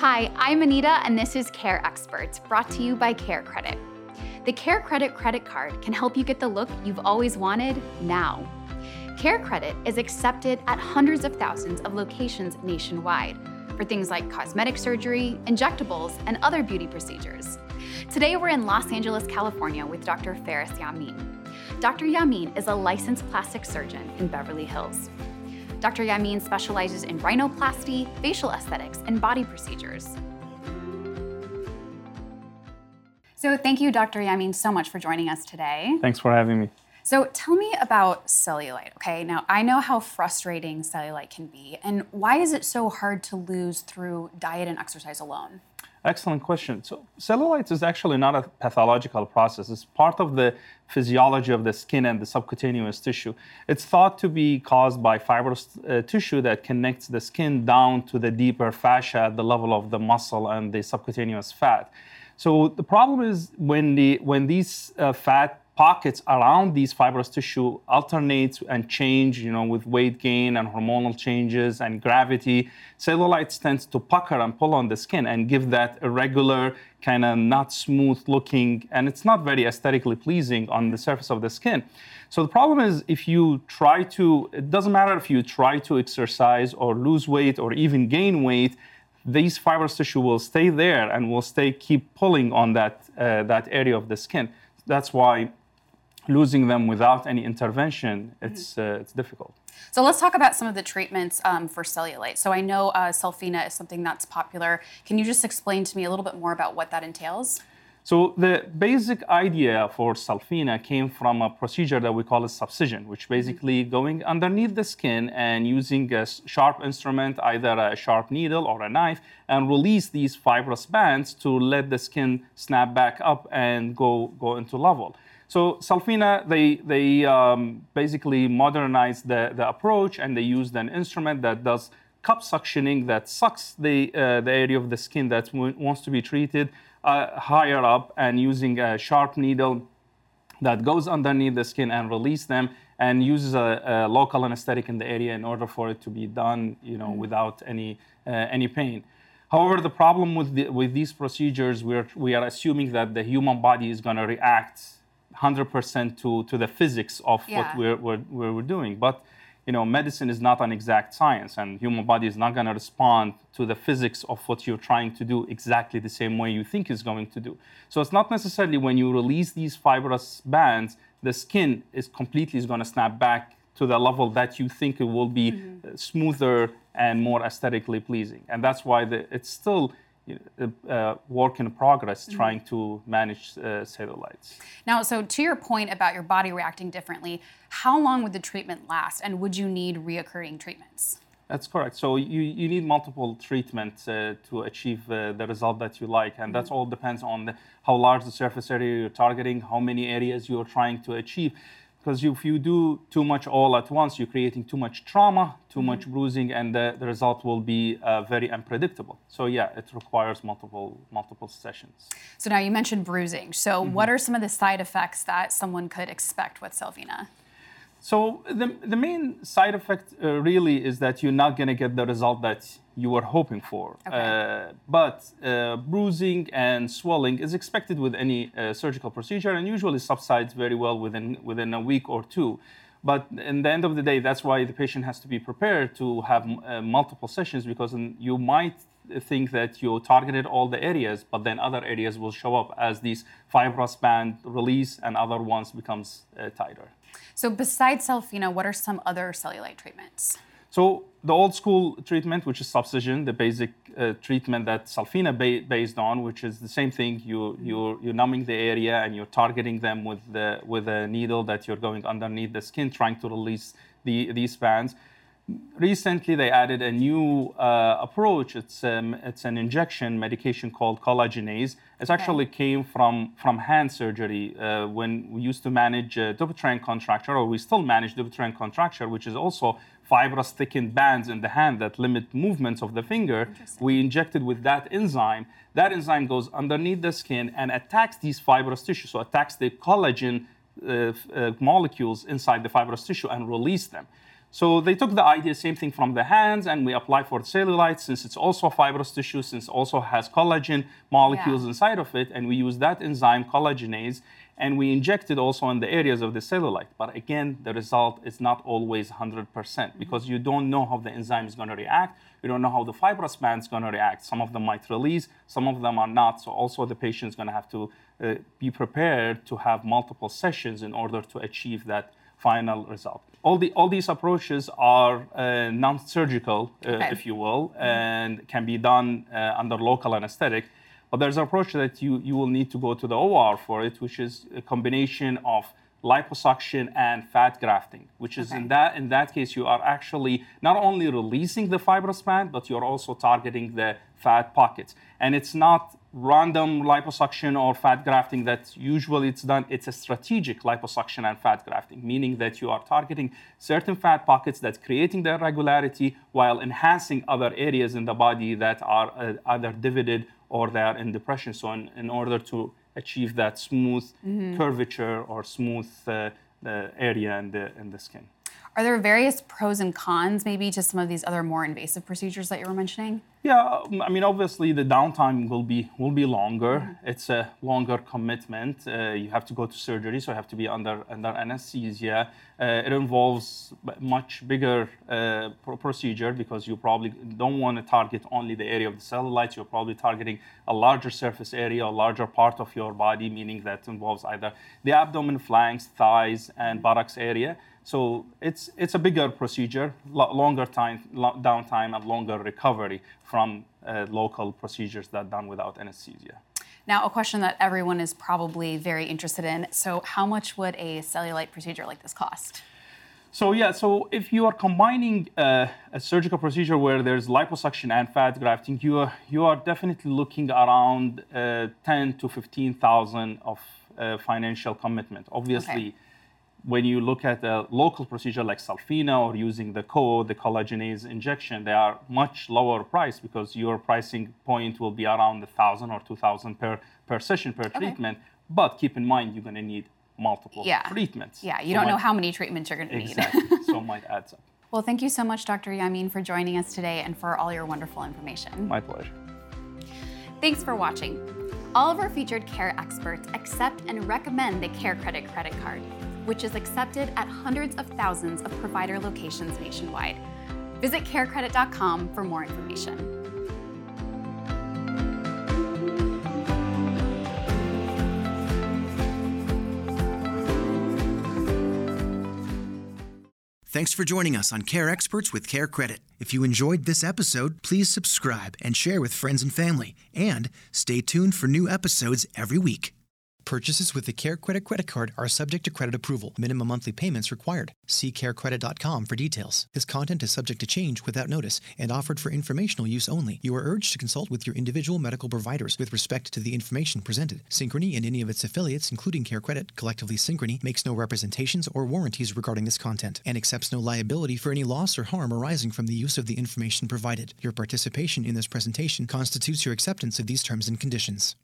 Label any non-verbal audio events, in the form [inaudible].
Hi, I'm Anita, and this is Care Experts, brought to you by Care Credit. The Care Credit credit card can help you get the look you've always wanted now. Care Credit is accepted at hundreds of thousands of locations nationwide for things like cosmetic surgery, injectables, and other beauty procedures. Today, we're in Los Angeles, California with Dr. Feras Yamin. Dr. Yamin is a licensed plastic surgeon in Beverly Hills. Dr. Yamin specializes in rhinoplasty, facial aesthetics, and body procedures. So, thank you, Dr. Yamin, so much for joining us today. Thanks for having me. So, tell me about cellulite. Okay, now I know how frustrating cellulite can be, and why is it so hard to lose through diet and exercise alone? Excellent question. So, cellulite is actually not a pathological process. It's part of the physiology of the skin and the subcutaneous tissue. It's thought to be caused by fibrous uh, tissue that connects the skin down to the deeper fascia at the level of the muscle and the subcutaneous fat. So, the problem is when, the, when these uh, fat pockets around these fibrous tissue alternate and change, you know, with weight gain and hormonal changes and gravity. Cellulite tends to pucker and pull on the skin and give that irregular, kind of not smooth looking, and it's not very aesthetically pleasing on the surface of the skin. So the problem is if you try to, it doesn't matter if you try to exercise or lose weight or even gain weight, these fibrous tissue will stay there and will stay keep pulling on that uh, that area of the skin. That's why losing them without any intervention, it's, uh, it's difficult. So let's talk about some of the treatments um, for cellulite. So I know uh, Cellfina is something that's popular. Can you just explain to me a little bit more about what that entails? So the basic idea for Cellfina came from a procedure that we call a subcision, which mm-hmm. basically going underneath the skin and using a sharp instrument, either a sharp needle or a knife, and release these fibrous bands to let the skin snap back up and go, go into level. So Cellfina, they, they um, basically modernized the, the approach and they used an instrument that does cup suctioning that sucks the, uh, the area of the skin that w- wants to be treated uh, higher up and using a sharp needle that goes underneath the skin and release them and uses a, a local anesthetic in the area in order for it to be done you know, mm. without any, uh, any pain. However, the problem with, the, with these procedures, we're, we are assuming that the human body is going to react 100% to, to the physics of yeah. what we're, we're, we're doing. But you know, medicine is not an exact science, and human body is not going to respond to the physics of what you're trying to do exactly the same way you think is going to do. So it's not necessarily when you release these fibrous bands, the skin is completely is going to snap back to the level that you think it will be mm-hmm. smoother and more aesthetically pleasing. And that's why the, it's still uh, work in progress mm-hmm. trying to manage uh, cellulites. Now, so to your point about your body reacting differently, how long would the treatment last, and would you need reoccurring treatments? That's correct. So you, you need multiple treatments uh, to achieve uh, the result that you like, and mm-hmm. that all depends on the, how large the surface area you're targeting, how many areas you're trying to achieve because if you do too much all at once, you're creating too much trauma, too mm-hmm. much bruising, and the, the result will be uh, very unpredictable. So yeah, it requires multiple multiple sessions. So now you mentioned bruising. So mm-hmm. what are some of the side effects that someone could expect with Cellfina? So the, the main side effect uh, really is that you're not going to get the result that you were hoping for. Okay. Uh, but uh, bruising and swelling is expected with any uh, surgical procedure and usually subsides very well within, within a week or two. But in the end of the day, that's why the patient has to be prepared to have uh, multiple sessions because you might think that you targeted all the areas, but then other areas will show up as these fibrous band release and other ones becomes uh, tighter. So besides Cellfina, what are some other cellulite treatments? So the old school treatment, which is subcision, the basic uh, treatment that Cellfina ba- based on, which is the same thing. You you're, you're numbing the area and you're targeting them with the with a needle that you're going underneath the skin, trying to release the these bands recently they added a new uh, approach. It's um, it's an injection medication called collagenase. It actually okay. came from from hand surgery uh, when we used to manage uh, Dupuytren contracture, or we still manage Dupuytren contracture, which is also fibrous thickened bands in the hand that limit movements of the finger. We injected with that enzyme. That enzyme goes underneath the skin and attacks these fibrous tissue, so attacks the collagen uh, uh, molecules inside the fibrous tissue and release them. So they took the idea, same thing from the hands, and we apply for cellulite since it's also fibrous tissue, since it also has collagen molecules Yeah. inside of it, and we use that enzyme collagenase, and we inject it also in the areas of the cellulite. But again, the result is not always 100% because you don't know how the enzyme is going to react. You don't know how the fibrous band is going to react. Some of them might release, some of them are not. So also the patient is going to have to uh, be prepared to have multiple sessions in order to achieve that final result. All, the, all these approaches are uh, non-surgical, uh, Okay. if you will, and can be done uh, under local anesthetic. But there's an approach that you, you will need to go to the OR for it, which is a combination of liposuction and fat grafting, which is in that in that case you are actually not only releasing the fibrous band, but you're also targeting the fat pockets. And it's not random liposuction or fat grafting that usually it's done. It's a strategic liposuction and fat grafting, meaning that you are targeting certain fat pockets that's creating the irregularity while enhancing other areas in the body that are uh, either divided or they are in depression. So in, in order to achieve that smooth curvature or smooth uh, area in the in the skin. Are there various pros and cons, maybe, to some of these other more invasive procedures that you were mentioning? Yeah, um, I mean, obviously the downtime will be will be longer. It's a longer commitment. Uh, you have to go to surgery, so you have to be under under anesthesia. Uh, it involves much bigger uh, pro- procedure because you probably don't want to target only the area of the cellulite. You're probably targeting a larger surface area, a larger part of your body, meaning that involves either the abdomen, flanks, thighs, and buttocks area. So it's it's a bigger procedure, lo- longer time lo- downtime and longer recovery from uh, local procedures that done without anesthesia. Now, a question that everyone is probably very interested in. So, how much would a cellulite procedure like this cost? So yeah, so if you are combining uh, a surgical procedure where there's liposuction and fat grafting, you are you are definitely looking around uh, ten to fifteen thousand of uh, financial commitment. Obviously, Okay. When you look at a local procedure like Cellfina or using the CO, the collagenase injection, they are much lower price because your pricing point will be around a thousand or two thousand per per session per treatment. But keep in mind, you're going to need multiple Yeah. treatments. Yeah, you So don't know how many treatments you're going to need. Exactly. so it might add up. [laughs] well, thank you so much, Dr. Yamin, for joining us today and for all your wonderful information. My pleasure. Thanks for watching. All of our featured care experts accept and recommend the Care Credit credit card, which is accepted at hundreds of thousands of provider locations nationwide. Visit carecredit.com for more information. Thanks for joining us on Care Experts with Care Credit. If you enjoyed this episode, please subscribe and share with friends and family. And stay tuned for new episodes every week. Purchases with the Care Credit credit card are subject to credit approval. Minimum monthly payments required. See carecredit.com for details. This content is subject to change without notice and offered for informational use only. You are urged to consult with your individual medical providers with respect to the information presented. Synchrony and any of its affiliates, including Care Credit, collectively Synchrony, makes no representations or warranties regarding this content and accepts no liability for any loss or harm arising from the use of the information provided. Your participation in this presentation constitutes your acceptance of these terms and conditions.